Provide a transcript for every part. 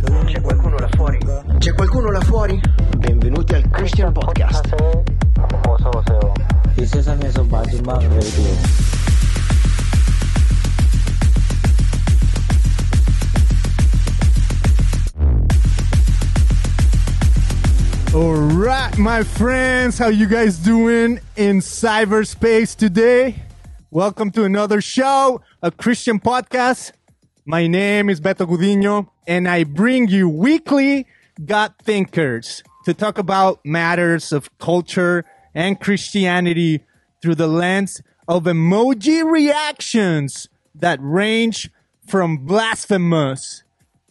C'è qualcuno là fuori? C'è qualcuno là fuori? Benvenuti al Christian Podcast. Il sesame selvaggio, ma. All right, my friends, how you guys doing in cyberspace today? Welcome to another show, a Christian podcast. My name is Beto Gudino, and I bring you weekly God thinkers to talk about matters of culture and Christianity through the lens of emoji reactions that range from blasphemous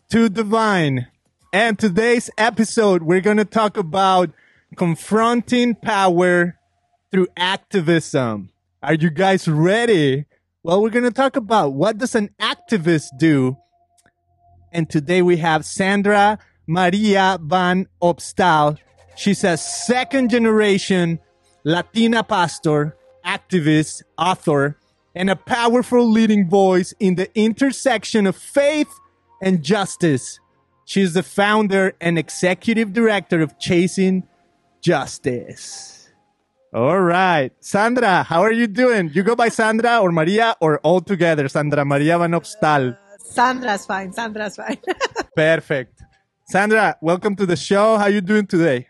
to divine. And today's episode, we're going to talk about confronting power through activism. Are you guys ready? Well, we're going to talk about what does an activist do? And today we have Sandra Maria van Opstal. She's a second generation Latina pastor, activist, author, and a powerful leading voice in the intersection of faith and justice. She's the founder and executive director of Chasing Justice. All right. Sandra, how are you doing? You go by Sandra or Maria or all together? Sandra Maria Van Opstal. Sandra's fine. Sandra's fine. Perfect. Sandra, welcome to the show. How are you doing today?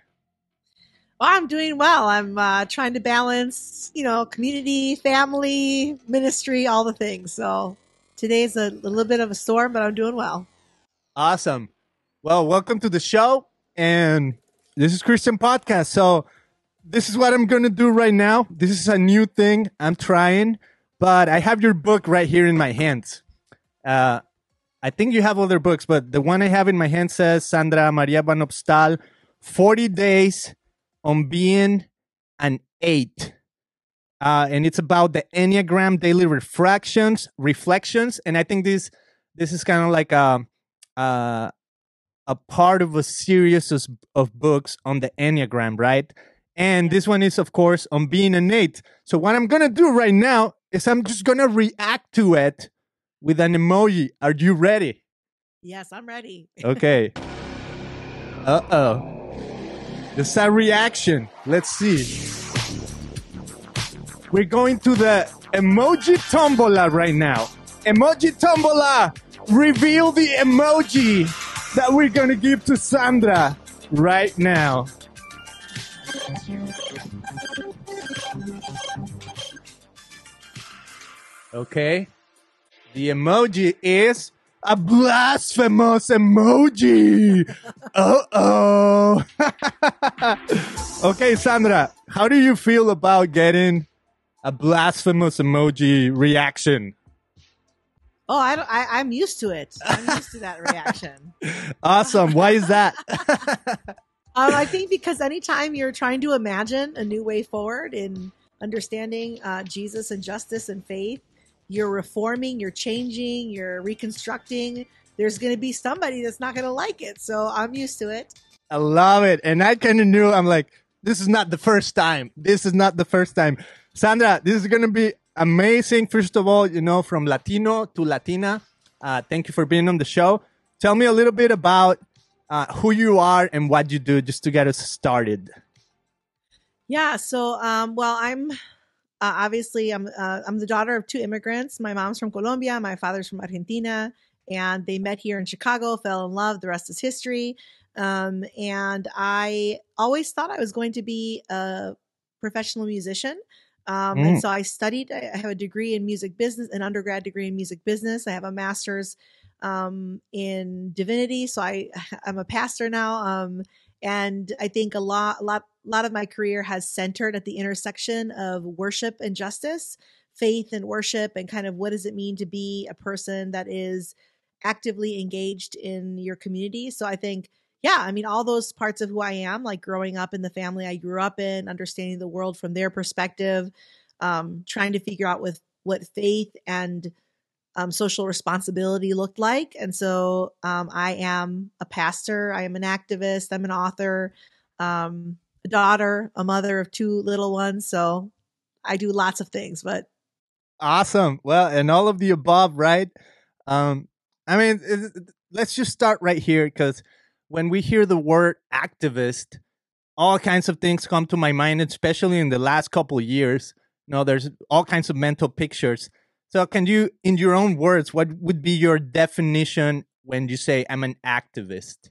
well, I'm doing well. I'm uh, trying to balance, you know, community, family, ministry, all the things. So today's a little bit of a storm, but I'm doing well. Awesome. Well, welcome to the show. And this is Christian Podcast. So this is what I'm going to do right now. This is a new thing I'm trying, but I have your book right here in my hands. Uh, I think you have other books, but the one I have in my hand says Sandra Maria Van Opstal, 40 Days on Being an Eight. Uh, and it's about the Enneagram daily reflections, reflections. And I think this, this is kind of like a, uh, a part of a series of, of books on the Enneagram, right? And this one is, of course, on being eight. So what I'm gonna do right now is I'm just gonna react to it with an emoji. Are you ready? Yes, I'm ready. Okay. Uh oh. Is a reaction. Let's see. We're going to the emoji tombola right now. Emoji tombola. Reveal the emoji that we're gonna give to Sandra right now. Okay. The emoji is a blasphemous emoji. Uh oh. okay, Sandra, how do you feel about getting a blasphemous emoji reaction? Oh, I, don't, I I'm used to it. I'm used to that reaction. Awesome. Why is that? Um, I think because anytime you're trying to imagine a new way forward in understanding uh, Jesus and justice and faith, you're reforming, you're changing, you're reconstructing. There's going to be somebody that's not going to like it. So I'm used to it. I love it. And I kind of knew, I'm like, this is not the first time. This is not the first time. Sandra, this is going to be amazing. First of all, you know, from Latino to Latina. Uh, thank you for being on the show. Tell me a little bit about uh, who you are and what you do just to get us started. Yeah. So, um, well, I'm uh, obviously I'm uh, I'm the daughter of two immigrants. My mom's from Colombia, my father's from Argentina, and they met here in Chicago, fell in love. The rest is history. Um, and I always thought I was going to be a professional musician. Um, Mm. And so I studied. I I have a degree in music business, an undergrad degree in music business. I have a master's um, in divinity. So I I'm a pastor now. Um, and I think a lot, a lot, a lot of my career has centered at the intersection of worship and justice, faith and worship, and kind of what does it mean to be a person that is actively engaged in your community. So I think, yeah, I mean, all those parts of who I am, like growing up in the family I grew up in, understanding the world from their perspective, um, trying to figure out with what faith and um, social responsibility looked like. And so um, I am a pastor, I am an activist, I'm an author, um, a daughter, a mother of two little ones. So I do lots of things, but Awesome. Well, and all of the above, right? Um, I mean, let's just start right here because when we hear the word activist, all kinds of things come to my mind, especially in the last couple years. You know, there's all kinds of mental pictures. So, can you, in your own words, what would be your definition when you say I'm an activist?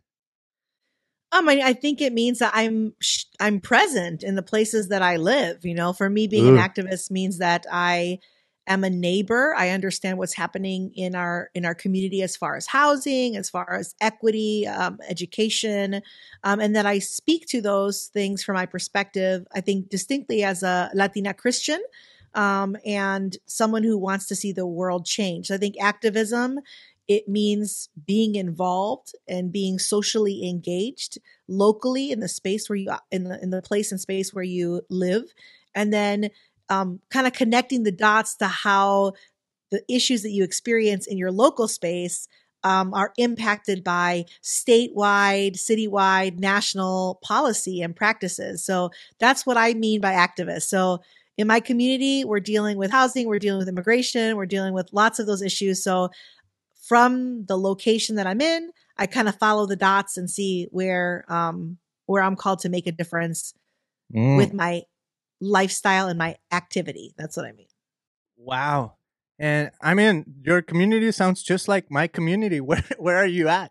Um, I, I think it means that I'm I'm present in the places that I live. You know, for me, being Ooh. an activist means that I am a neighbor. I understand what's happening in our in our community as far as housing, as far as equity, um, education, um, and that I speak to those things from my perspective. I think distinctly as a Latina Christian. Um, and someone who wants to see the world change. I think activism it means being involved and being socially engaged locally in the space where you in the in the place and space where you live, and then um, kind of connecting the dots to how the issues that you experience in your local space um, are impacted by statewide, citywide, national policy and practices. So that's what I mean by activist. So in my community, we're dealing with housing, we're dealing with immigration, we're dealing with lots of those issues. So from the location that I'm in, I kind of follow the dots and see where um where I'm called to make a difference mm. with my lifestyle and my activity. That's what I mean. Wow. And I mean, your community sounds just like my community. Where where are you at?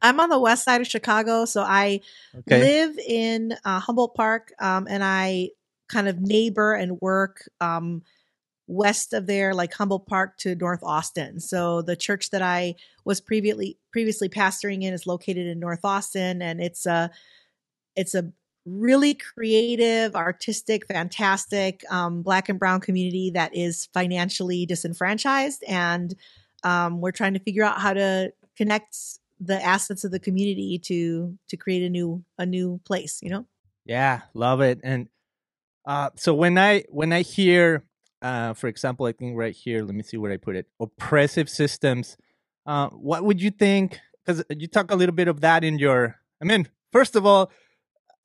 I'm on the west side of Chicago, so I okay. live in uh, Humboldt Park, um, and I kind of neighbor and work um, west of there, like Humboldt Park to North Austin. So the church that I was previously previously pastoring in is located in North Austin, and it's a it's a really creative, artistic, fantastic um, Black and Brown community that is financially disenfranchised, and um, we're trying to figure out how to connect the assets of the community to to create a new a new place. You know. Yeah, love it. And uh, so when I when I hear uh, for example, I think right here, let me see where I put it. Oppressive systems. Uh, what would you think? Because you talk a little bit of that in your. I mean, first of all,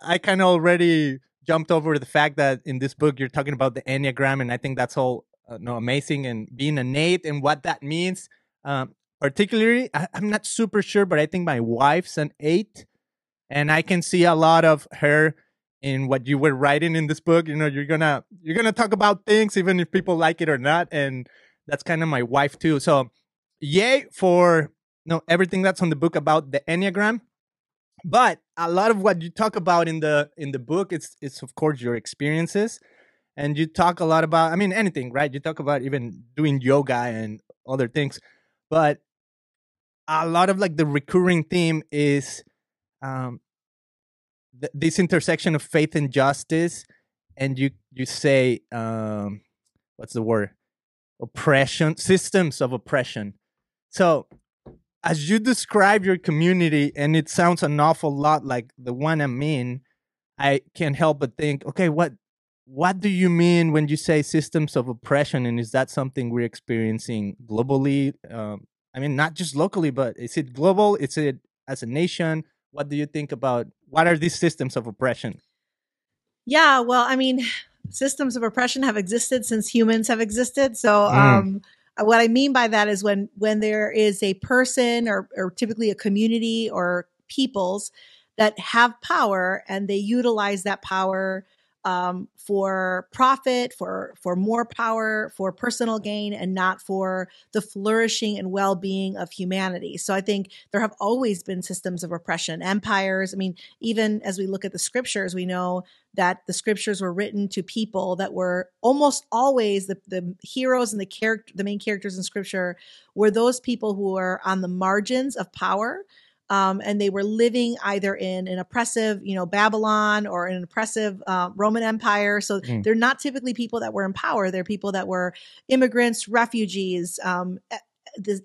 I kind of already jumped over the fact that in this book you're talking about the enneagram, and I think that's all uh, no amazing and being an eight and what that means. Um, particularly, I, I'm not super sure, but I think my wife's an eight, and I can see a lot of her in what you were writing in this book you know you're gonna you're gonna talk about things even if people like it or not and that's kind of my wife too. So yay for you know everything that's on the book about the enneagram but a lot of what you talk about in the in the book it's it's of course your experiences and you talk a lot about i mean anything right? You talk about even doing yoga and other things but a lot of like the recurring theme is um th- this intersection of faith and justice, and you you say um, what's the word? Oppression systems of oppression. So as you describe your community, and it sounds an awful lot like the one I'm in, I can't help but think, okay, what what do you mean when you say systems of oppression, and is that something we're experiencing globally? Um, I mean, not just locally, but is it global? Is it as a nation? What do you think about what are these systems of oppression? Yeah, well, I mean, systems of oppression have existed since humans have existed. So, mm. um, what I mean by that is when when there is a person or, or typically a community or peoples that have power and they utilize that power um, for profit, for for more power, for personal gain, and not for the flourishing and well being of humanity. So I think there have always been systems of oppression, empires. I mean, even as we look at the scriptures, we know that the scriptures were written to people that were almost always the, the heroes and the character, the main characters in scripture were those people who were on the margins of power um, and they were living either in an oppressive, you know, Babylon or an oppressive uh, Roman Empire. So mm. they're not typically people that were in power. They're people that were immigrants, refugees, um,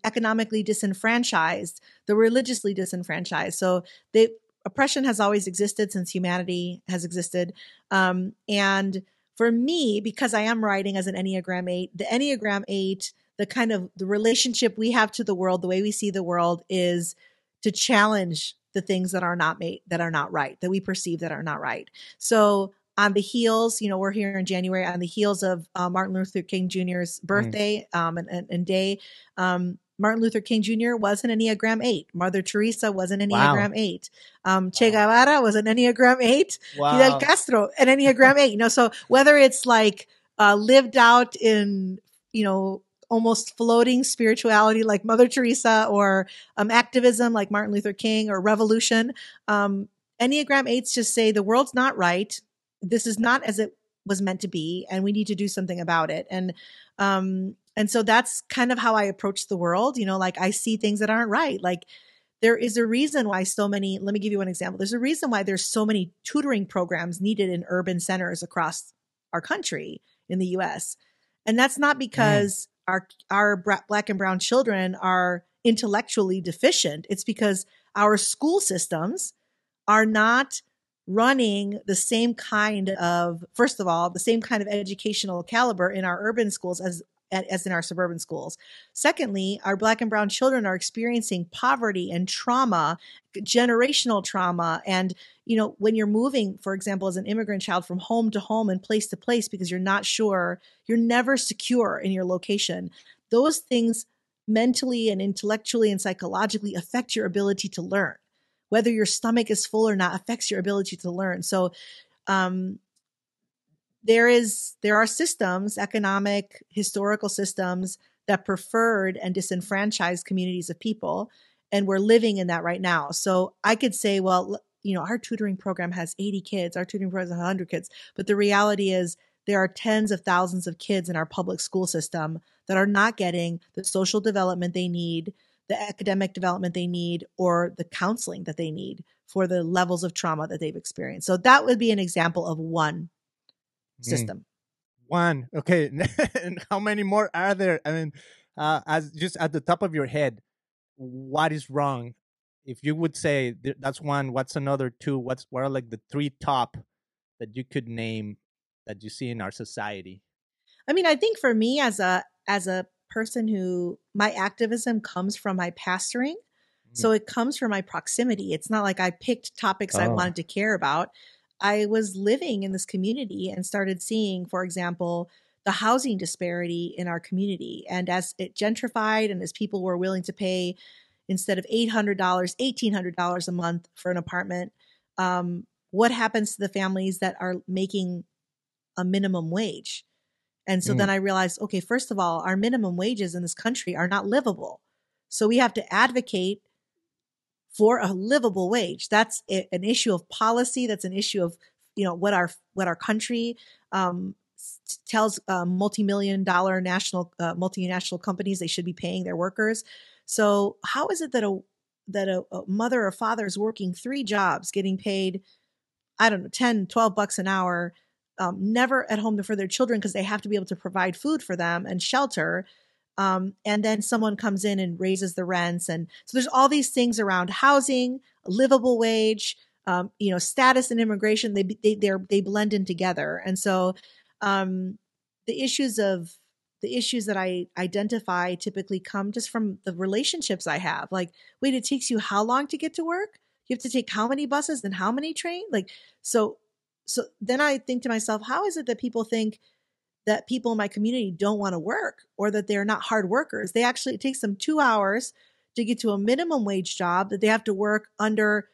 economically disenfranchised, the religiously disenfranchised. So they oppression has always existed since humanity has existed. Um, and for me, because I am writing as an Enneagram Eight, the Enneagram Eight, the kind of the relationship we have to the world, the way we see the world is to challenge the things that are not made that are not right that we perceive that are not right so on the heels you know we're here in january on the heels of uh, martin luther king jr's mm. birthday mm. um, and, and, and, day um, Martin Luther King Jr. was an Enneagram 8. Mother Teresa was an Wow. Enneagram 8. Um, che Guevara was an Enneagram 8. Wow. Fidel Castro, an Enneagram 8. You know, so whether it's like uh, lived out in, you know, almost floating spirituality like Mother Teresa or um, activism like Martin Luther King or revolution, um, Enneagram 8s just say the world's not right. This is not as it was meant to be, and we need to do something about it. And um, and so that's kind of how I approach the world. You know, like I see things that aren't right. Like there is a reason why so many. Let me give you one example. There's a reason why there's so many tutoring programs needed in urban centers across our country in the U.S. And that's not because our our black and brown children are intellectually deficient. It's because our school systems are not running the same kind of first of all the same kind of educational caliber in our urban schools as as in our suburban schools. Secondly, our black and brown children are experiencing poverty and trauma, generational trauma and you know when you're moving for example as an immigrant child from home to home and place to place because you're not sure, you're never secure in your location. Those things mentally and intellectually and psychologically affect your ability to learn whether your stomach is full or not affects your ability to learn so um, there is there are systems economic historical systems that preferred and disenfranchised communities of people and we're living in that right now so i could say well you know our tutoring program has 80 kids our tutoring program has 100 kids but the reality is there are tens of thousands of kids in our public school system that are not getting the social development they need the academic development they need or the counseling that they need for the levels of trauma that they've experienced. So that would be an example of one Mm. system. One. Okay. and how many more are there? I mean, uh, as just at the top of your head, what is wrong? If you would say that's one, what's another two? What's what are like the three top that you could name that you see in our society? I mean, I think for me as a as a person who my activism comes from my pastoring. So it comes from my proximity. It's not like I picked topics I Oh. wanted to care about. I was living in this community and started seeing, for example, the housing disparity in our community. And as it gentrified and as people were willing to pay instead of $800, $1,800 a month for an apartment, um, what happens to the families that are making a minimum wage? And so Mm. then I realized, okay, first of all, our minimum wages in this country are not livable. So we have to advocate for a livable wage. That's an issue of policy. That's an issue of you know what our what our country um, tells uh, multi-million dollar national uh, multinational companies they should be paying their workers. So how is it that a that a, a mother or father is working three jobs, getting paid, I don't know, 10, 12 bucks an hour, um, never at home for their children because they have to be able to provide food for them and shelter. Um, and then someone comes in and raises the rents. And so there's all these things around housing, livable wage, um, you know, status and immigration. They they they're, they blend in together. And so um, the issues of the issues that I identify typically come just from the relationships I have. Like, wait, it takes you how long to get to work? You have to take how many buses and how many trains? Like, so so then I think to myself, how is it that people think that people in my community don't want to work or that they're not hard workers? They actually, it takes them two hours to get to a minimum wage job that they have to work under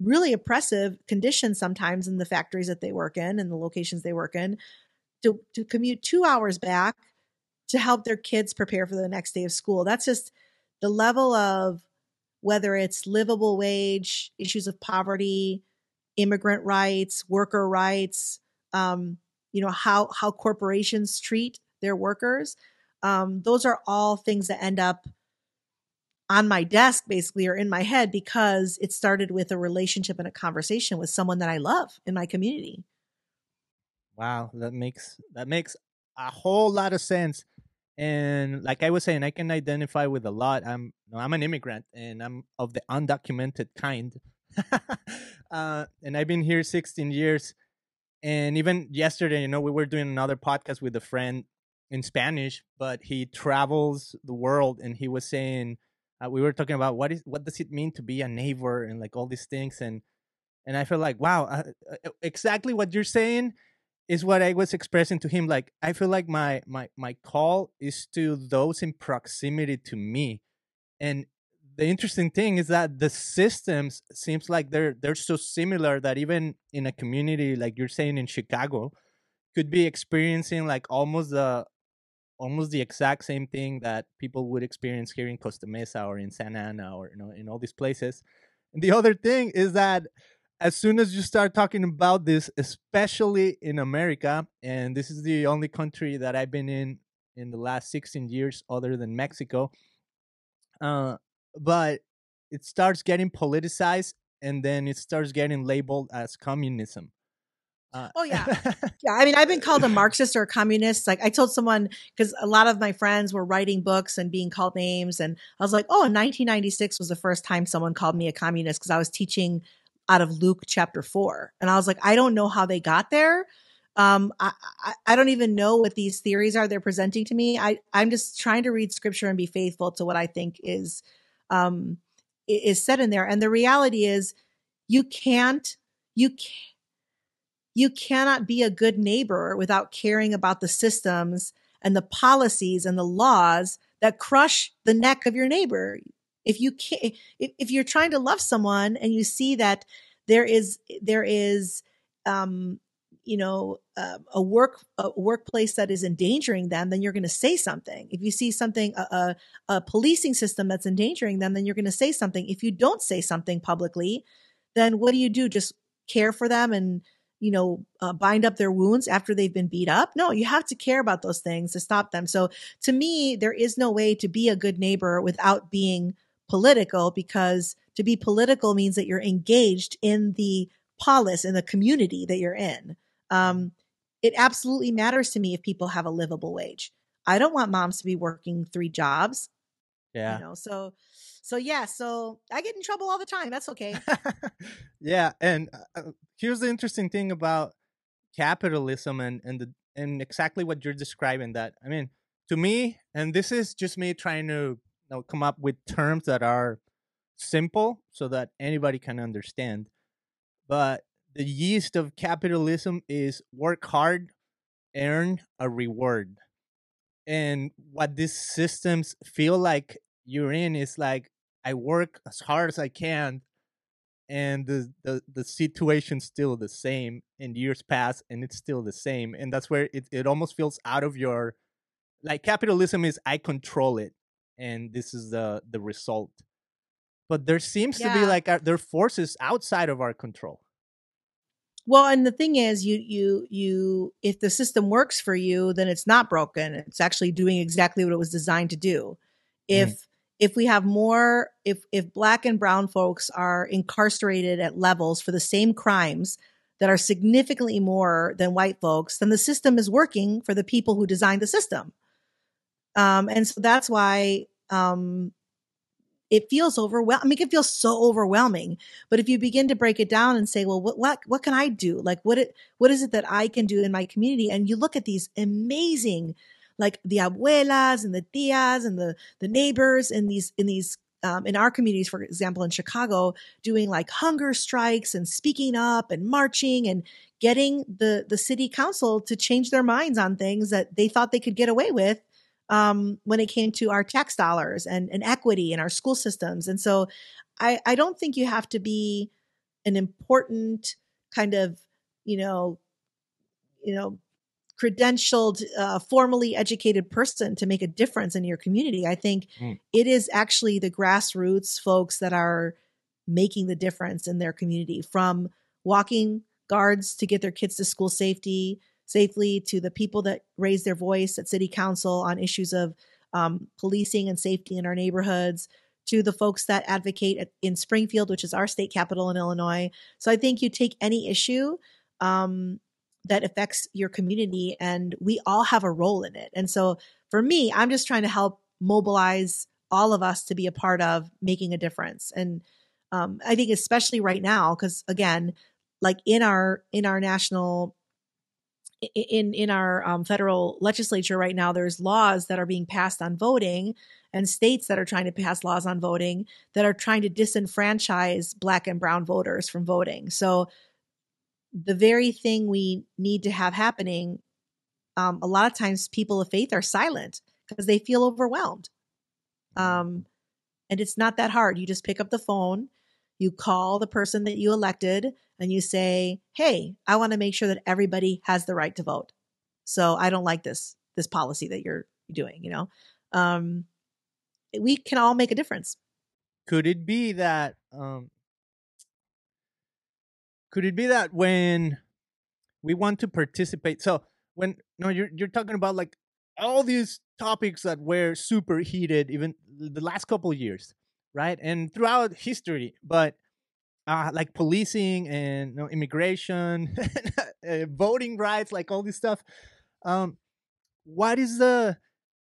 really oppressive conditions sometimes in the factories that they work in and the locations they work in to, to commute two hours back to help their kids prepare for the next day of school. That's just the level of whether it's livable wage, issues of poverty, immigrant rights, worker rights, um, you know how how corporations treat their workers. Um, those are all things that end up on my desk basically or in my head because it started with a relationship and a conversation with someone that I love in my community. Wow, that makes that makes a whole lot of sense. And like I was saying, I can identify with a lot. I'm no, I'm an immigrant, and I'm of the undocumented kind. uh, and I've been here 16 years. And even yesterday, you know, we were doing another podcast with a friend in Spanish, but he travels the world, and he was saying uh, we were talking about what is what does it mean to be a neighbor and like all these things, and and I feel like wow, uh, uh, exactly what you're saying is what I was expressing to him. Like I feel like my my my call is to those in proximity to me, and the interesting thing is that the systems seems like they're they're so similar that even in a community like you're saying in Chicago could be experiencing like almost the almost the exact same thing that people would experience here in Costa Mesa or in Santa Ana or you know in all these places. And the other thing is that as soon as you start talking about this, especially in America, and this is the only country that I've been in in the last 16 years other than Mexico, uh, but it starts getting politicized and then it starts getting labeled as communism. Uh, oh yeah, yeah. I mean, I've been called a Marxist or a communist. Like I told someone because a lot of my friends were writing books and being called names, and I was like, "Oh, 1996 was the first time someone called me a communist because I was teaching out of Luke chapter four, and I was like, I don't know how they got there. Um, I, I, I don't even know what these theories are they're presenting to me. I I'm just trying to read scripture and be faithful to what I think is um is said in there, and the reality is, you can't you can't you cannot be a good neighbor without caring about the systems and the policies and the laws that crush the neck of your neighbor. If you can if, if you're trying to love someone and you see that there is there is um you know uh, a work a workplace that is endangering them then you're going to say something if you see something a, a, a policing system that's endangering them then you're going to say something if you don't say something publicly then what do you do just care for them and you know, uh, bind up their wounds after they've been beat up. No, you have to care about those things to stop them. So to me, there is no way to be a good neighbor without being political because to be political means that you're engaged in the polis in the community that you're in. Um, it absolutely matters to me if people have a livable wage. I don't want moms to be working three jobs. Yeah. You know, so so yeah, so I get in trouble all the time. That's okay. yeah, and uh, uh, here's the interesting thing about capitalism and and the and exactly what you're describing. That I mean, to me, and this is just me trying to you know, come up with terms that are simple so that anybody can understand. But the yeast of capitalism is work hard, earn a reward. And what these systems feel like you're in is like I work as hard as I can, and the the the situation's still the same. And years pass, and it's still the same. And that's where it it almost feels out of your like capitalism is I control it, and this is the the result. But there seems yeah. to be like uh, there are forces outside of our control. Well, and the thing is, you you you if the system works for you, then it's not broken. It's actually doing exactly what it was designed to do. Mm. If mm if we have more if if black and brown folks are incarcerated at levels for the same crimes that are significantly more than white folks then the system is working for the people who designed the system um, and so that's why um, it feels overwhelming. I mean, it feels so overwhelming. But if you begin to break it down and say, well, what, what, what can I do? Like, what, it, what is it that I can do in my community? And you look at these amazing like the abuelas and the tias and the the neighbors in these in these um, in our communities, for example, in Chicago, doing like hunger strikes and speaking up and marching and getting the the city council to change their minds on things that they thought they could get away with um, when it came to our tax dollars and, and equity in our school systems. And so, I I don't think you have to be an important kind of you know you know credentialed, uh, formally educated person to make a difference in your community. I think mm. it is actually the grassroots folks that are making the difference in their community from walking guards to get their kids to school safety safely to the people that raise their voice at city council on issues of um, policing and safety in our neighborhoods to the folks that advocate at, in springfield which is our state capital in illinois so i think you take any issue um, that affects your community and we all have a role in it. And so for me, I'm just trying to help mobilize all of us to be a part of making a difference. And um, I think especially right now, because again, like in our in our national in in our um, federal legislature right now, there's laws that are being passed on voting, and states that are trying to pass laws on voting that are trying to disenfranchise Black and Brown voters from voting. So the very thing we need to have happening, um, a lot of times people of faith are silent because they feel overwhelmed. Um, And it's not that hard. You just pick up the phone, you call the person that you elected, and you say, "Hey, I want to make sure that everybody has the right to vote. So I don't like this this policy that you're doing." You know, um, we can all make a difference. Could it be that? Um, could it be that when we want to participate? So when no, you're you're talking about like all these topics that were super heated even the last couple years, right? And throughout history, but uh, like policing and you know, immigration, voting rights, like all this stuff. Um, what is the,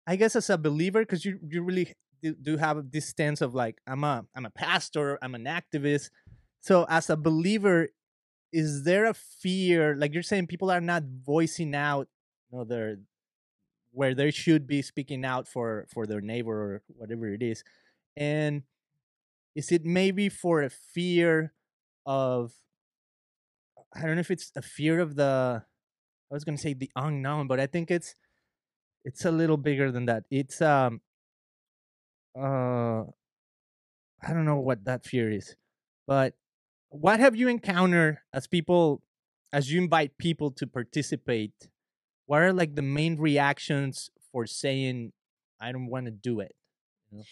I guess, as a believer, because you you really do, do have this stance of like I'm a I'm a pastor, I'm an activist. So as a believer, is there a fear? Like you're saying, people are not voicing out, you know, their where they should be speaking out for for their neighbor or whatever it is, and is it maybe for a fear of I don't know if it's a fear of the I was gonna say the unknown, but I think it's it's a little bigger than that. It's um uh I don't know what that fear is, but what have you encountered as people as you invite people to participate? What are like the main reactions for saying I don't want to do it? You know?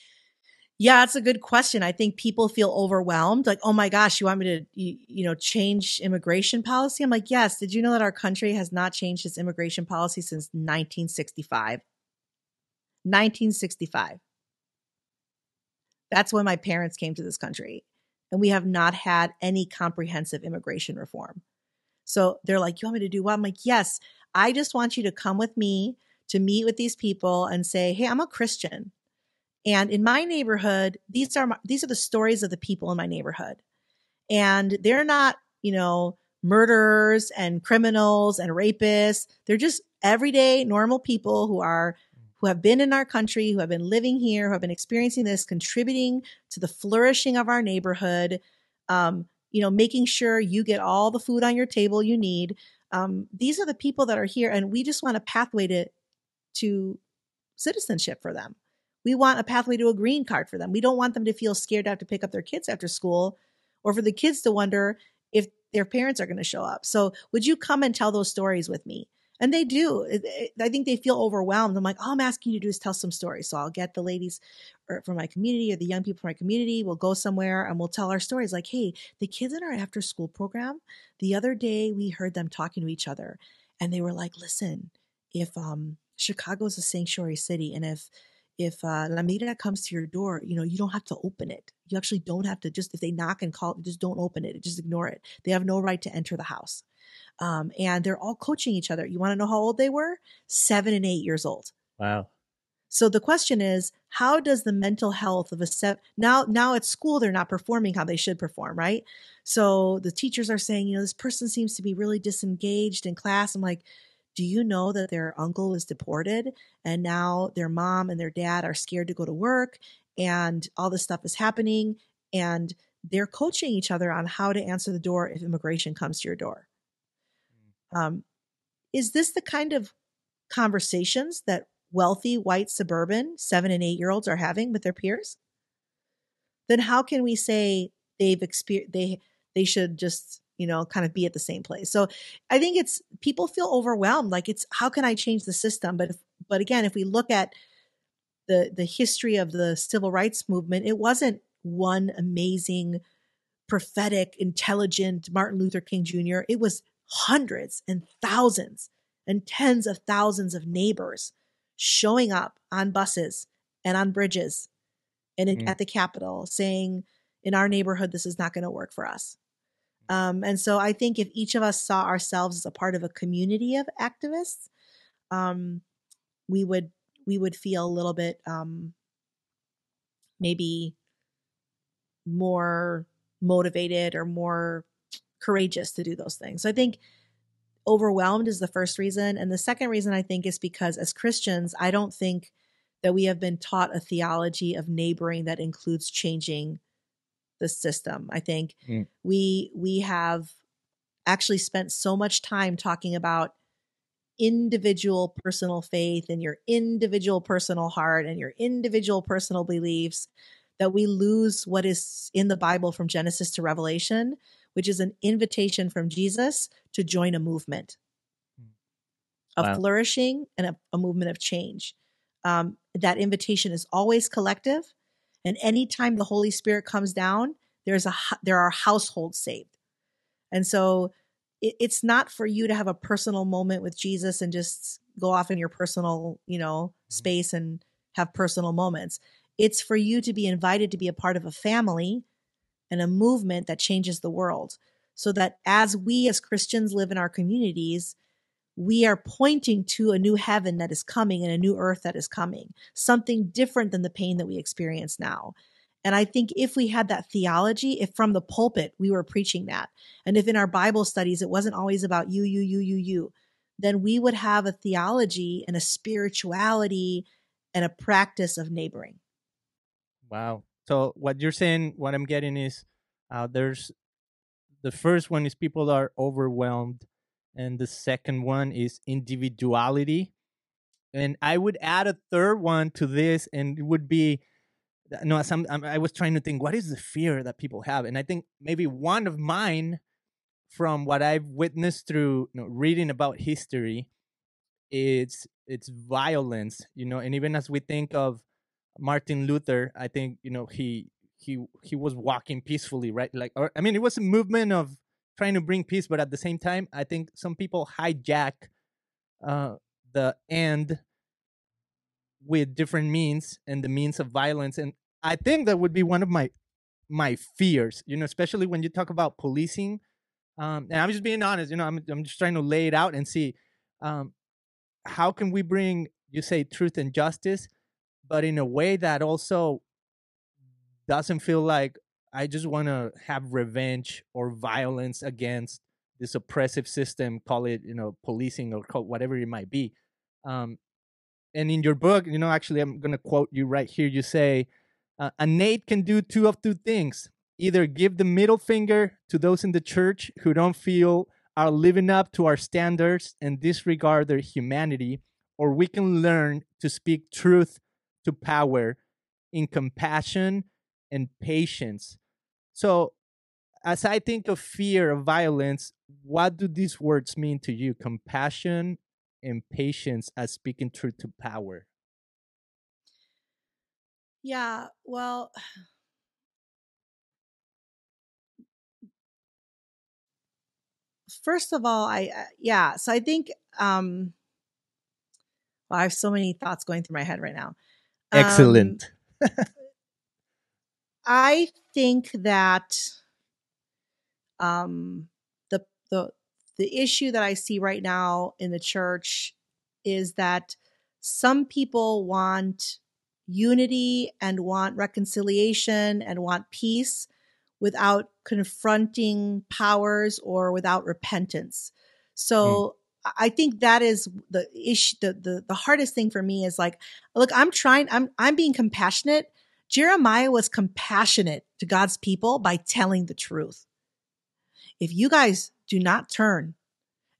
Yeah, that's a good question. I think people feel overwhelmed. Like, oh my gosh, you want me to, you, you, know, change immigration policy? I'm like, yes. Did you know that our country has not changed its immigration policy since 1965? 1965. That's when my parents came to this country. And we have not had any comprehensive immigration reform. So they're like, you want me to do what? I'm like, yes. I just want you to come with me to meet with these people and say, hey, I'm a Christian. And in my neighborhood, these are my, these are the stories of the people in my neighborhood. And they're not, you know, murderers and criminals and rapists. They're just everyday normal people who are who have been in our country, who have been living here, who have been experiencing this, contributing to the flourishing of our neighborhood. Um, you know, making sure you get all the food on your table you need. Um, these are the people that are here, and we just want a pathway to to citizenship for them. We want a pathway to a green card for them. We don't want them to feel scared to have to pick up their kids after school or for the kids to wonder if their parents are going to show up. So, would you come and tell those stories with me? And they do. I think they feel overwhelmed. I'm like, all I'm asking you to do is tell some stories. So I'll get the ladies from my community or the young people from my community. We'll go somewhere and we'll tell our stories. Like, hey, the kids in our after school program, the other day we heard them talking to each other, and they were like, listen, if um Chicago is a sanctuary city, and if if uh, La Migra comes to your door, you know, you don't have to open it. You actually don't have to just, if they knock and call, just don't open it. Just ignore it. They have no right to enter the house. Um, and they're all coaching each other. You want to know how old they were? Seven and eight years old. Wow. So the question is, how does the mental health of a set now now at school they're not performing how they should perform, right? So the teachers are saying, you know, this person seems to be really disengaged in class. I'm like, do you know that their uncle was deported and now their mom and their dad are scared to go to work and all this stuff is happening and they're coaching each other on how to answer the door if immigration comes to your door. Mm. Um, is this the kind of conversations that wealthy white suburban seven and eight year olds are having with their peers? Then how can we say they've experienced they they should just you know, kind of be at the same place. So I think it's people feel overwhelmed. Like it's how can I change the system? But if, but again, if we look at the the history of the civil rights movement, it wasn't one amazing, prophetic, intelligent Martin Luther King Jr. It was hundreds and thousands and tens of thousands of neighbors showing up on buses and on bridges and mm. at the Capitol saying, in our neighborhood, this is not going to work for us. Um, and so I think if each of us saw ourselves as a part of a community of activists, um, we would we would feel a little bit um, maybe more motivated or more courageous to do those things. So I think overwhelmed is the first reason. And the second reason I think is because as Christians, I don't think that we have been taught a theology of neighboring that includes changing the system. I think mm. we we have actually spent so much time talking about individual personal faith and your individual personal heart and your individual personal beliefs that we lose what is in the Bible from Genesis to Revelation, which is an invitation from Jesus to join a movement of Wow. flourishing and a, a movement of change. Um, that invitation is always collective, and anytime the Holy Spirit comes down, there's a there are households saved, and so it, it's not for you to have a personal moment with Jesus and just go off in your personal you know mm-hmm. space and have personal moments. It's for you to be invited to be a part of a family and a movement that changes the world, so that as we as Christians live in our communities, we are pointing to a new heaven that is coming and a new earth that is coming, something different than the pain that we experience now. And I think if we had that theology, if from the pulpit we were preaching that, and if in our Bible studies it wasn't always about you, you, you, you, you, then we would have a theology and a spirituality and a practice of neighboring. Wow. So what you're saying, what I'm getting is, uh, there's the first one is people are overwhelmed, and the second one is individuality, and I would add a third one to this, and it would be, no, some um, I'm- was trying to think what is the fear that people have, and I think maybe one of mine, from what I've witnessed through you know, reading about history, it's it's violence, you know, and even as we think of Martin Luther, I think you know he he he was walking peacefully, right? Like, or I mean, it was a movement of trying to bring peace, but at the same time, I think some people hijack uh, the end with different means and the means of violence, and I think that would be one of my my fears, you know, especially when you talk about policing. Um, and I'm just being honest, you know, I'm I'm just trying to lay it out and see um, how can we bring you say truth and justice, but in a way that also doesn't feel like I just want to have revenge or violence against this oppressive system, call it you know policing or whatever it might be. Um, and in your book, you know, actually, I'm gonna quote you right here. You say, uh, "An eight can do two of two things: either give the middle finger to those in the church who don't feel are living up to our standards and disregard their humanity, or we can learn to speak truth to power in compassion and patience." So, as I think of fear of violence, what do these words mean to you? Compassion and patience as speaking truth to power. Yeah, well, first of all, I uh, yeah, so I think um well, I have so many thoughts going through my head right now. Um, Excellent. I think that um the the the issue that I see right now in the church is that some people want unity and want reconciliation and want peace without confronting powers or without repentance. So I- I think that is the issue the, the the hardest thing for me is like look I'm trying I'm I'm being compassionate Jeremiah was compassionate to God's people by telling the truth. If you guys do not turn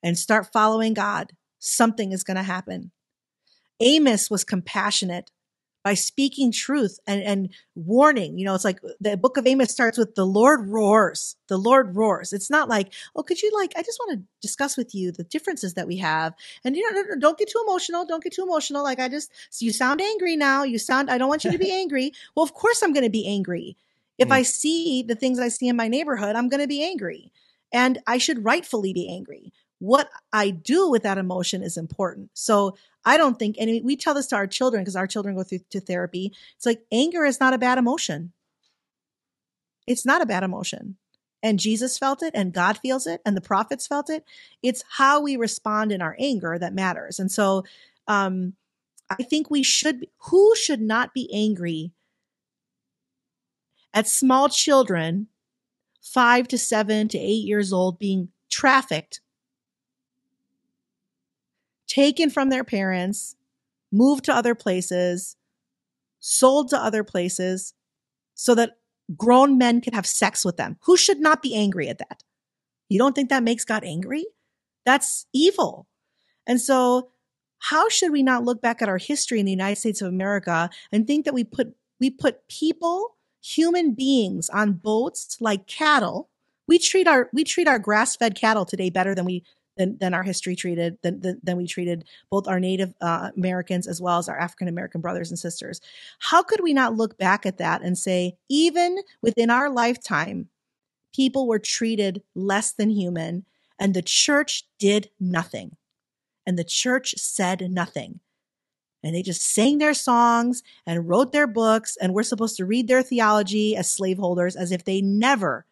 and start following God, something is going to happen. Amos was compassionate by speaking truth and, and warning. You know, it's like the book of Amos starts with the Lord roars. The Lord roars. It's not like, oh, could you like, I just want to discuss with you the differences that we have. And you know, don't get too emotional. Don't get too emotional. Like I just, you sound angry now. You sound, I don't want you to be angry. Well, of course I'm going to be angry. If Mm. I see the things I see in my neighborhood, I'm going to be angry. And I should rightfully be angry. What I do with that emotion is important. So I don't think, and we tell this to our children because our children go through to therapy. It's like anger is not a bad emotion. It's not a bad emotion. And Jesus felt it, and God feels it, and the prophets felt it. It's how we respond in our anger that matters. And so um, I think we should, who should not be angry at small children, five to seven to eight years old, being trafficked taken from their parents, moved to other places, sold to other places so that grown men could have sex with them. Who should not be angry at that? You don't think that makes God angry? That's evil. And so, how should we not look back at our history in the United States of America and think that we put we put people human beings on boats like cattle. We treat our we treat our grass-fed cattle today better than we than, than our history treated than, than, than we treated both our Native uh, Americans as well as our African American brothers and sisters. How could we not look back at that and say, even within our lifetime, people were treated less than human, and the church did nothing, and the church said nothing. And they just sang their songs and wrote their books, and we're supposed to read their theology as slaveholders as if they never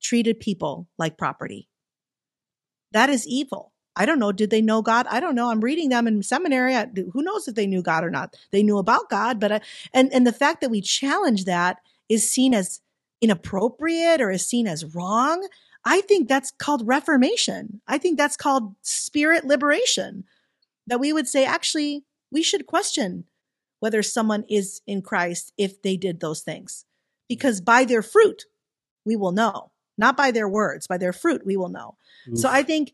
treated people like property. That is evil. I don't know. Did they know God? I don't know. I'm reading them in seminary. I, who knows if they knew God or not? They knew about God, but I, and and the fact that we challenge that is seen as inappropriate or is seen as wrong. I think that's called reformation. I think that's called spirit liberation. That we would say, actually, we should question whether someone is in Christ if they did those things, because by their fruit we will know not by their words, by their fruit, we will know. Oof. So I think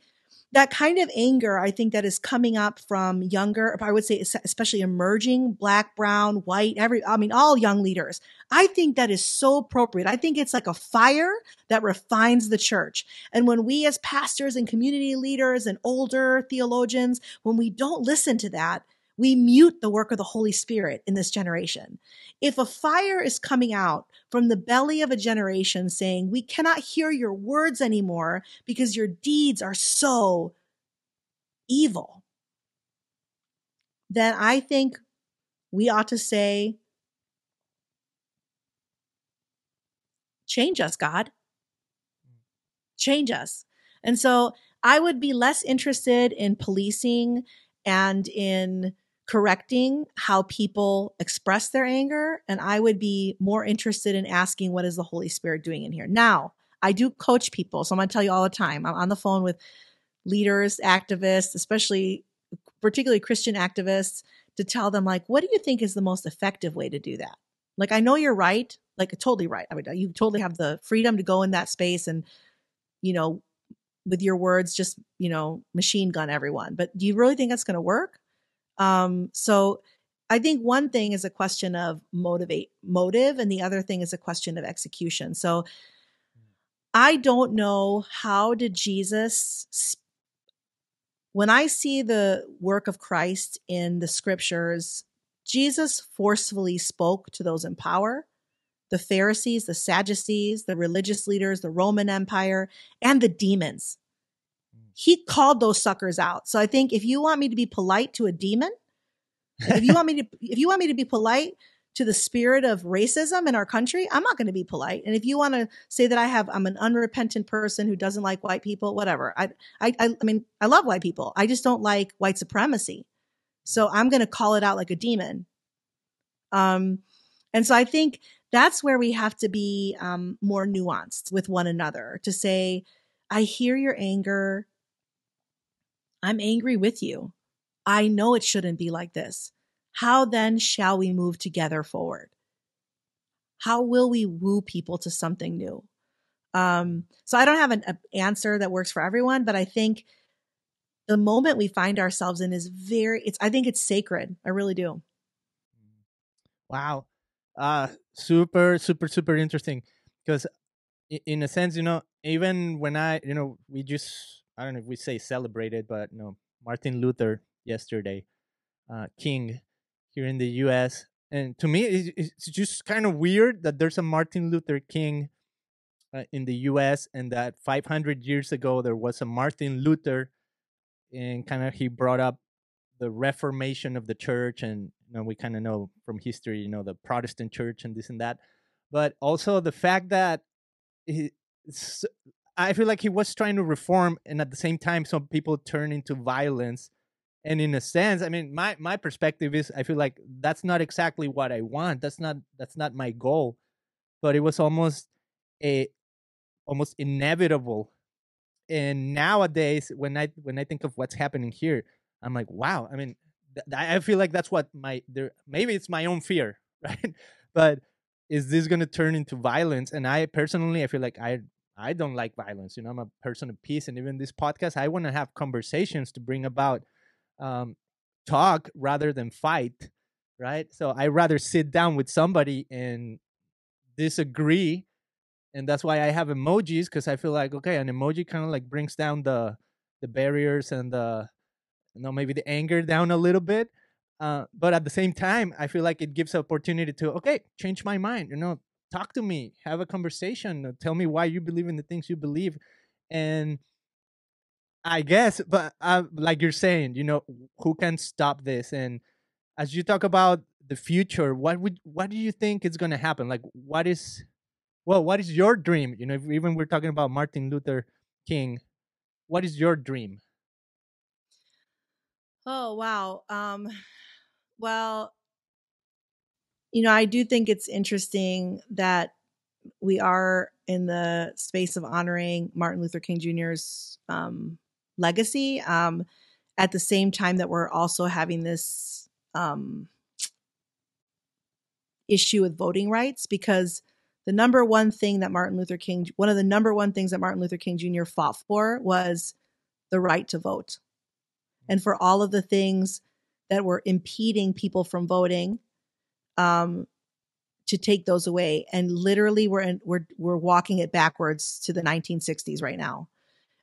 that kind of anger, I think that is coming up from younger, I would say, especially emerging black, brown, white, every, I mean, all young leaders. I think that is so appropriate. I think it's like a fire that refines the church. And when we as pastors and community leaders and older theologians, when we don't listen to that, we mute the work of the Holy Spirit in this generation. If a fire is coming out from the belly of a generation saying, We cannot hear your words anymore because your deeds are so evil, then I think we ought to say, Change us, God. Change us. And so I would be less interested in policing and in correcting how people express their anger. And I would be more interested in asking, what is the Holy Spirit doing in here? Now, I do coach people. So I'm going to tell you all the time. I'm on the phone with leaders, activists, especially particularly Christian activists, to tell them, like, what do you think is the most effective way to do that? Like, I know you're right, like, totally right. I mean, you totally have the freedom to go in that space and, you know, with your words, just, you know, machine gun everyone. But do you really think that's going to work? Um, so I think one thing is a question of motivate motive, and the other thing is a question of execution. So I don't know how did Jesus when I see the work of Christ in the scriptures, Jesus forcefully spoke to those in power the Pharisees, the Sadducees, the religious leaders, the Roman Empire, and the demons he called those suckers out. So I think if you want me to be polite to a demon, if you want me to if you want me to be polite to the spirit of racism in our country, I'm not going to be polite. And if you want to say that I have I'm an unrepentant person who doesn't like white people, whatever. I I I mean, I love white people. I just don't like white supremacy. So I'm going to call it out like a demon. Um and so I think that's where we have to be um, more nuanced with one another to say, I hear your anger. I'm angry with you. I know it shouldn't be like this. How then shall we move together forward? How will we woo people to something new? Um, so I don't have an, an answer that works for everyone, but I think the moment we find ourselves in is very it's I think it's sacred. I really do. Wow. Uh super super super interesting because in a sense, you know, even when I, you know, we just I don't know if we say celebrated, but no, Martin Luther yesterday, uh, King here in the U.S. And to me, it's just kind of weird that there's a Martin Luther King uh, in the U.S. and that 500 years ago there was a Martin Luther, and kind of he brought up the Reformation of the church, and you know we kind of know from history, you know, the Protestant church and this and that, but also the fact that he, I feel like he was trying to reform, and at the same time, some people turn into violence. And in a sense, I mean, my my perspective is, I feel like that's not exactly what I want. That's not that's not my goal. But it was almost a almost inevitable. And nowadays, when I when I think of what's happening here, I'm like, wow. I mean, th- I feel like that's what my there. Maybe it's my own fear, right? but is this going to turn into violence? And I personally, I feel like I I don't like violence. You know, I'm a person of peace, and even this podcast, I want to have conversations to bring about um, talk rather than fight, right? So I rather sit down with somebody and disagree, and that's why I have emojis because I feel like okay, an emoji kind of like brings down the the barriers and the you know maybe the anger down a little bit. Uh, but at the same time, I feel like it gives opportunity to okay, change my mind. You know, talk to me, have a conversation, uh, tell me why you believe in the things you believe, and I guess, but uh, like you're saying, you know, who can stop this? And as you talk about the future, what would what do you think is going to happen? Like, what is, well, what is your dream? You know, if even we're talking about Martin Luther King, what is your dream? Oh wow. Um, well, you know, I do think it's interesting that we are in the space of honoring Martin Luther King Jr.'s um, legacy um, at the same time that we're also having this um, issue with voting rights because the number one thing that Martin Luther King, one of the number one things that Martin Luther King Jr. fought for was the right to vote. And for all of the things that were impeding people from voting, um, to take those away. And literally, we're in, we're we're walking it backwards to the 1960s right now.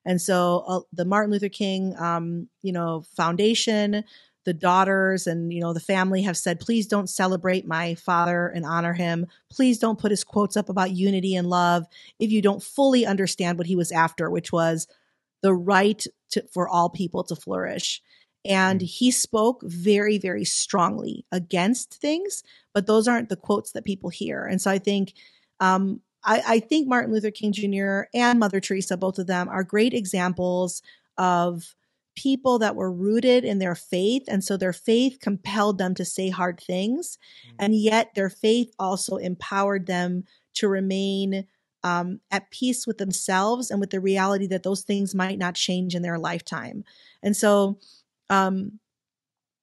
And so, uh, the Martin Luther King, um, you know, Foundation, the daughters, and you know, the family have said, please don't celebrate my father and honor him. Please don't put his quotes up about unity and love if you don't fully understand what he was after, which was the right to, for all people to flourish. And mm. he spoke very, very strongly against things, but those aren't the quotes that people hear. And so I think, um, I, I think Martin Luther King Jr. and Mother Teresa, both of them, are great examples of people that were rooted in their faith. And so their faith compelled them to say hard things. Mm. And yet their faith also empowered them to remain um, at peace with themselves and with the reality that those things might not change in their lifetime. And so um,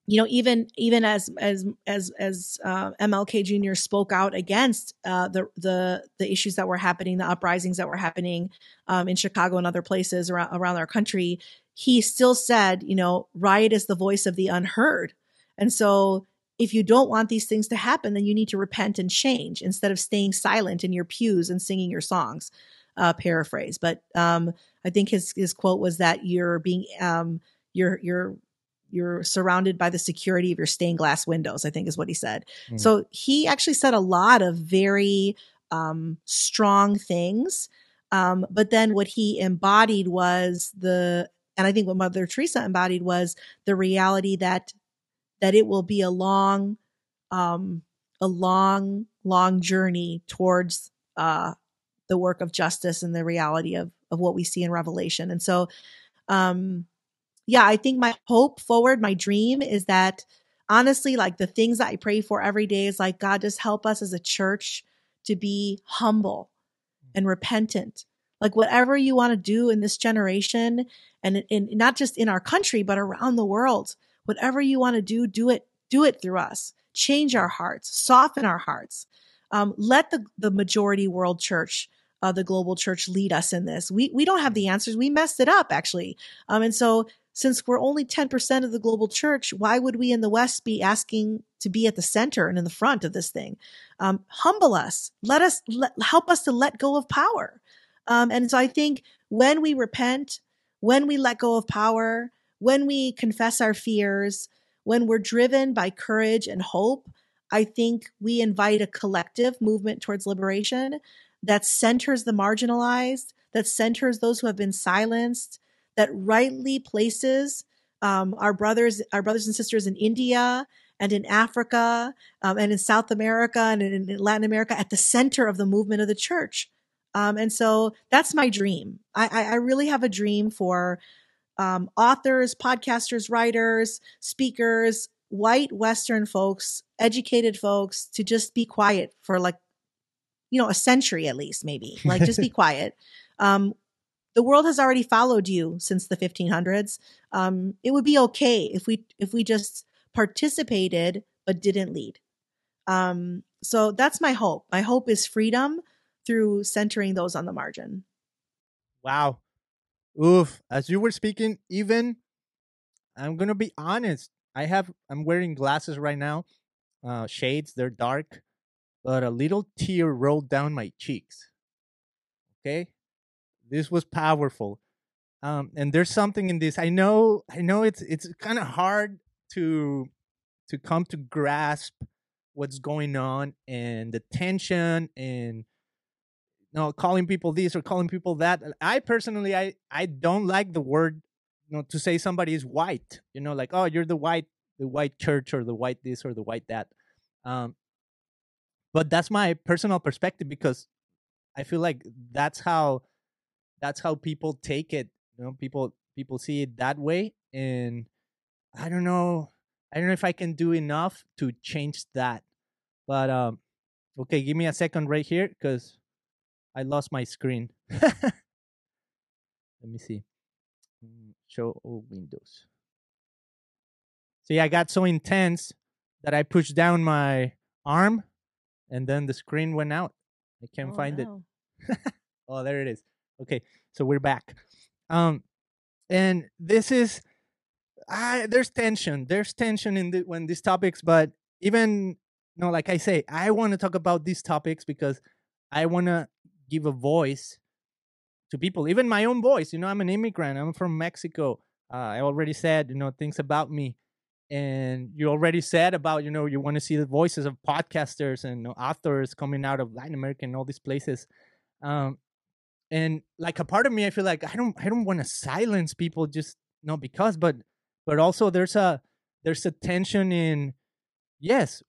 you know, even even as as as as uh, MLK Jr. spoke out against uh, the the the issues that were happening, the uprisings that were happening um, in Chicago and other places around around our country, he still said, you know, riot is the voice of the unheard, and so if you don't want these things to happen, then you need to repent and change instead of staying silent in your pews and singing your songs. Uh, paraphrase, but um, I think his his quote was that you're being um, you're you're you're surrounded by the security of your stained glass windows, I think is what he said. Mm. So he actually said a lot of very um, strong things. Um, but then what he embodied was the, and I think what Mother Teresa embodied was the reality that that it will be a long, um, a long, long journey towards uh, the work of justice and the reality of of what we see in Revelation. And so, um, yeah, I think my hope forward, my dream is that honestly, like the things that I pray for every day is like, God, just help us as a church to be humble and repentant. Like whatever you want to do in this generation and in, not just in our country, but around the world, whatever you want to do, do it, do it through us. Change our hearts, soften our hearts. Um, let the, the majority world church uh, the global church lead us in this. We we don't have the answers. We messed it up actually, um, and so since we're only 10% of the global church, why would we in the West be asking to be at the center and in the front of this thing? Um, humble us. Let us let, help us to let go of power. Um, and so I think when we repent, when we let go of power, when we confess our fears, when we're driven by courage and hope, I think we invite a collective movement towards liberation that centers the marginalized, that centers those who have been silenced, that rightly places um, our brothers, our brothers and sisters in India and in Africa um, and in South America and in, in, Latin America at the center of the movement of the church. Um, and so that's my dream. I, I, really have a dream for um, authors, podcasters, writers, speakers, white Western folks, educated folks to just be quiet for like, you know, a century at least, maybe. Like just be quiet. Um, the world has already followed you since the 1500s. Um, it would be okay if we if we just participated but didn't lead. Um, so that's my hope. My hope is freedom through centering those on the margin. Wow. Oof. As you were speaking, even I'm gonna be honest. I have I'm wearing glasses right now, uh, shades. They're dark. but a little tear rolled down my cheeks. Okay, this was powerful, um, and there's something in this. I know, I know, it's it's kind of hard to to come to grasp what's going on and the tension and you know calling people this or calling people that i personally i i don't like the word you know to say somebody is white you know like oh you're the white the white church or the white this or the white that um but that's my personal perspective because i feel like that's how that's how people take it you know people people see it that way and i don't know i don't know if i can do enough to change that but um okay give me a second right here because i lost my screen. Let me see. Mm, show all windows. See i got so intense that i pushed down my arm and then the screen went out. I can't Oh, find it. oh there it is okay so we're back. Um and this is I there's tension there's tension in the when these topics but even no like i say i want to talk about these topics because i want to give a voice to people even my own voice you know i'm an immigrant i'm from mexico. Uh, i already said you know things about me and you already said about you know you want to see the voices of podcasters and authors coming out of latin america and all these places. Um and like a part of me i feel like i don't i don't want to silence people just not because but but also there's a there's a tension in yes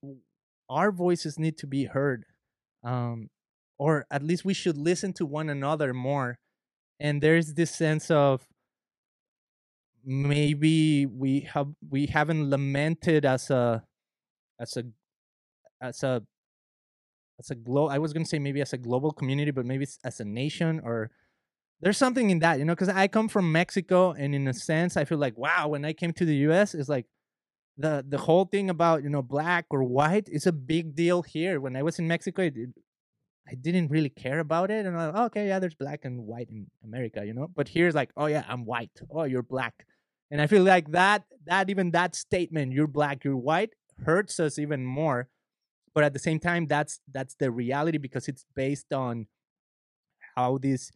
our voices need to be heard um or at least we should listen to one another more and there's this sense of maybe we have we haven't lamented as a as a as a as a glo I was gonna say maybe as a global community, but maybe as a nation or there's something in that, you know, because I come from Mexico and in a sense I feel like wow, when I came to the US, it's like the the whole thing about you know black or white is a big deal here. When I was in Mexico, it, it- I didn't really care about it, and I'm like, okay, yeah, there's black and white in America, you know. But here's like, oh yeah, I'm white. Oh, you're black, and I feel like that that even that statement, you're black, you're white, hurts us even more. But at the same time, that's that's the reality because it's based on how this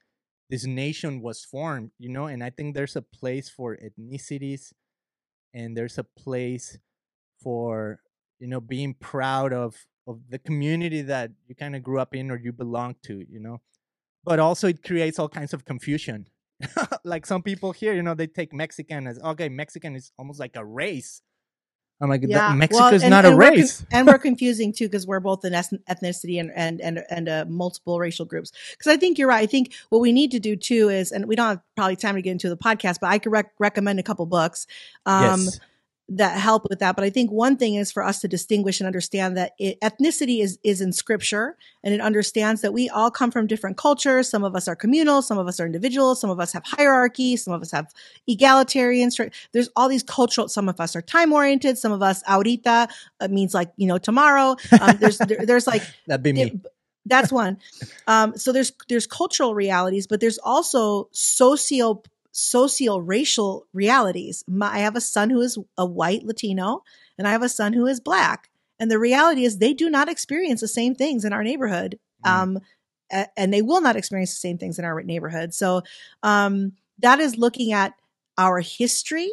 this nation was formed, you know. And I think there's a place for ethnicities, and there's a place for you know being proud of of the community that you kind of grew up in or you belong to you know but also it creates all kinds of confusion like some people here you know they take mexican as okay mexican is almost like a race i'm like Yeah, mexico well, not and a we're con- race and we're confusing too because we're both an ethnicity and and and and uh, multiple racial groups. Because I think you're right. I think what we need to do too is, and we don't have probably time to get into the podcast, but I could rec- recommend a couple books. Um, yes that help with that. But I think one thing is for us to distinguish and understand that it, ethnicity is is in scripture, and it understands that we all come from different cultures. Some of us are communal, some of us are individual, some of us have hierarchy, some of us have egalitarian. There's all these cultural. Some of us are time oriented. Some of us ahorita uh, means like you know tomorrow. Um, there's there, there's like that'd be me it- that's one. Um, so there's there's cultural realities, but there's also socio socio racial realities. My, I have a son who is a white Latino, and I have a son who is black. And the reality is, they do not experience the same things in our neighborhood, Mm. um, a- and they will not experience the same things in our neighborhood. So um, that is looking at our history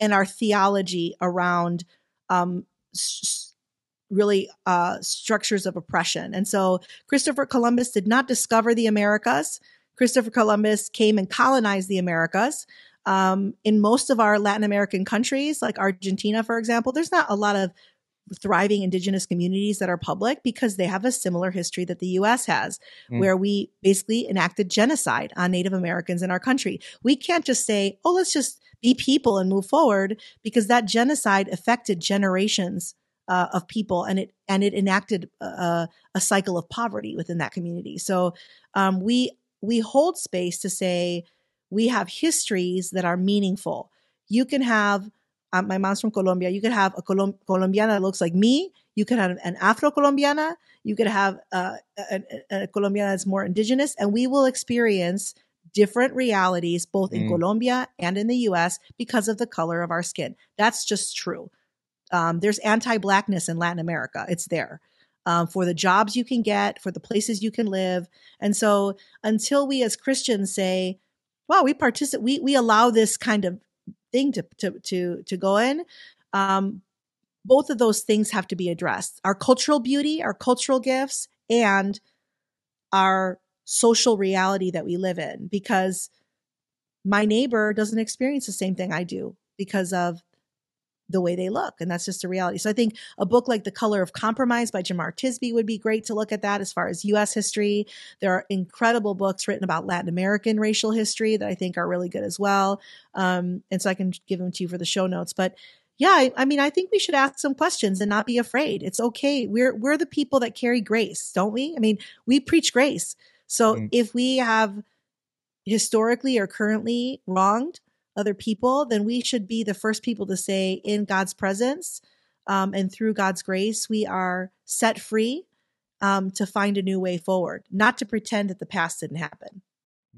and our theology around um, s- really uh, structures of oppression. And so Christopher Columbus did not discover the Americas. Christopher Columbus came and colonized the Americas. Um, in most of our Latin American countries, like Argentina, for example, there's not a lot of thriving indigenous communities that are public because they have a similar history that the US has, Mm. where we basically enacted genocide on Native Americans in our country. We can't just say, oh, let's just be people and move forward because that genocide affected generations uh, of people and it and it enacted a, a cycle of poverty within that community. So um, we we hold space to say we have histories that are meaningful. You can have um, my mom's from Colombia. You could have a Colom- Colombiana that looks like me. You could have an Afro Colombiana. You could have uh, a, a, a Colombiana that's more indigenous, and we will experience different realities both in Mm. Colombia and in the U.S. because of the color of our skin. That's just true. Um, there's anti-blackness in Latin America. It's there. Um, for the jobs you can get, for the places you can live. And so until we as Christians say, well, we participate, we, we allow this kind of thing to, to, to, to go in, um, both of those things have to be addressed. Our cultural beauty, our cultural gifts, and our social reality that we live in because my neighbor doesn't experience the same thing I do because of the way they look. And that's just a reality. So I think a book like The Color of Compromise by Jemar Tisby would be great to look at that as far as US history. There are incredible books written about Latin American racial history that I think are really good as well. Um, and so I can give them to you for the show notes. But yeah, I, I, mean, I think we should ask some questions and not be afraid. It's okay. We're we're the people that carry grace, don't we? I mean, we preach grace. So mm. if we have historically or currently wronged other people, then we should be the first people to say, in God's presence um, and through God's grace, we are set free um, to find a new way forward, not to pretend that the past didn't happen.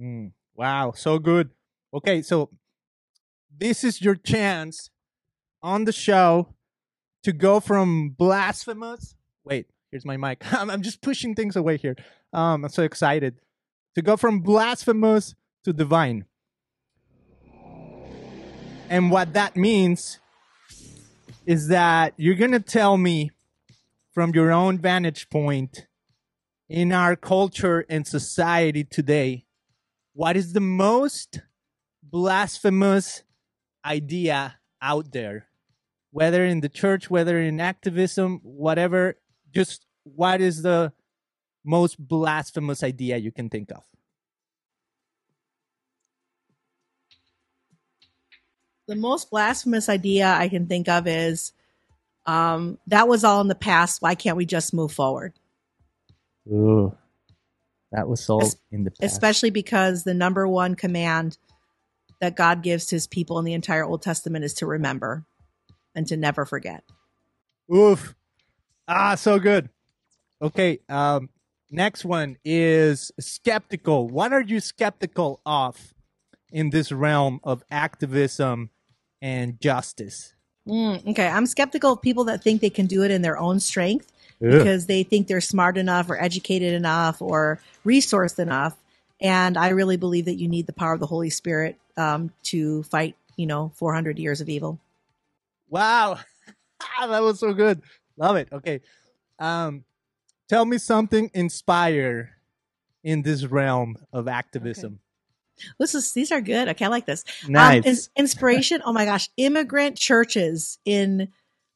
Mm. Wow, so good. Okay, so this is your chance on the show to go from blasphemous. Wait, here's my mic. I'm just pushing things away here. Um, I'm so excited to go from blasphemous to divine. And what that means is that you're going to tell me from your own vantage point in our culture and society today what is the most blasphemous idea out there? Whether in the church whether in activism whatever just what is the most blasphemous idea you can think of the most blasphemous idea I can think of is um, that was all in the past. Why can't we just move forward? Ooh, that was all es- in the past. Especially because the number one command that God gives to his people in the entire Old Testament is to remember and to never forget. Oof. Ah, so good. Okay. Um, next one is skeptical. What are you skeptical of in this realm of activism and justice. Mm, okay, I'm skeptical of people that think they can do it in their own strength because they think they're smart enough or educated enough or resourced enough. And I really believe that you need the power of the Holy Spirit um, to fight, you know, 400 years of evil. Wow, that was so good. Love it. Okay, um, tell me something inspire in this realm of activism. This is these are good. Okay, I like this. Um, nice um, inspiration. oh my gosh, immigrant churches in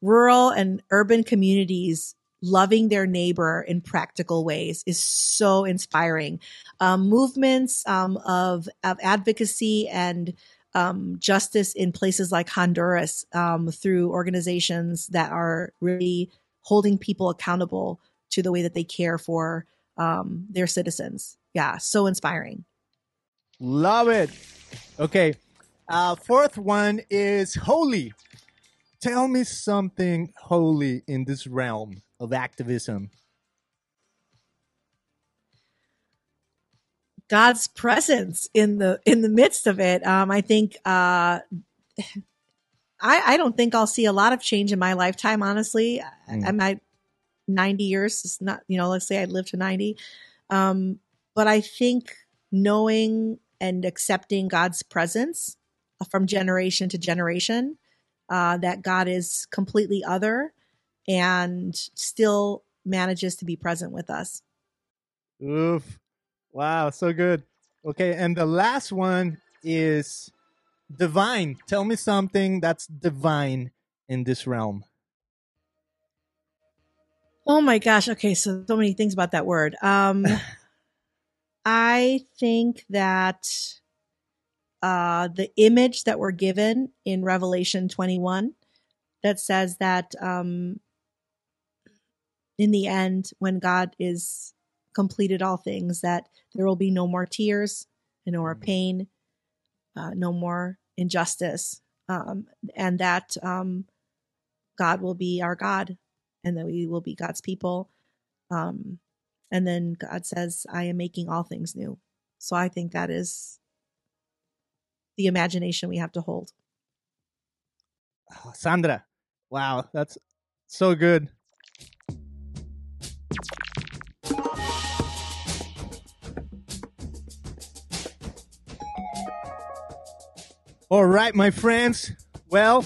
rural and urban communities loving their neighbor in practical ways is so inspiring. Um, movements um, of of advocacy and um, justice in places like Honduras um, through organizations that are really holding people accountable to the way that they care for um, their citizens. Yeah, so inspiring. Love it. Okay. Uh, fourth one is holy. Tell me something holy in this realm of activism. God's presence in the in the midst of it. Um, I think uh, I I don't think I'll see a lot of change in my lifetime. Honestly, mm. I'm at ninety years. It's not you know. Let's say I live to ninety, um, but I think knowing and accepting God's presence from generation to generation, uh, that God is completely other and still manages to be present with us. Oof. Wow, so good. Okay, and the last one is divine. Tell me something that's divine in this realm. Oh my gosh. Okay, so so many things about that word. Um I think that uh, the image that we're given in Revelation 21 that says that um, in the end, when God is completed all things, that there will be no more tears and no more mm. pain, uh, no more injustice, um, and that um, God will be our God and that we will be God's people. Um, and then God says, I am making all things new. So I think that is the imagination we have to hold. Oh, Sandra, wow, that's so good. All right, my friends. Well,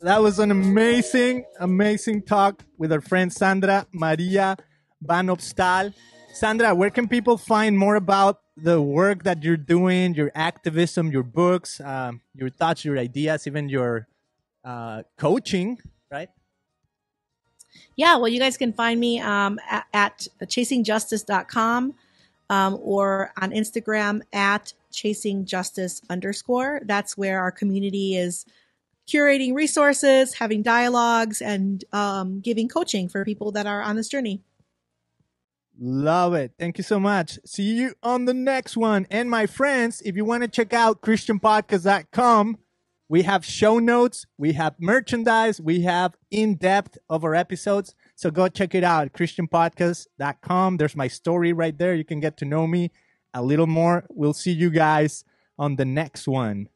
that was an amazing, amazing talk with our friend Sandra Maria Van Opstal. Sandra, where can people find more about the work that you're doing, your activism, your books, um, your thoughts, your ideas, even your uh, coaching, right? Yeah, well, you guys can find me um, at, at chasingjustice.com um, or on Instagram at chasingjustice underscore. That's where our community is curating resources, having dialogues, and um, giving coaching for people that are on this journey. Love it. Thank you so much. See you on the next one. And my friends, if you want to check out christianpodcast.com, we have show notes, we have merchandise, we have in depth of our episodes. So go check it out, christianpodcast.com. There's my story right there. You can get to know me a little more. We'll see you guys on the next one.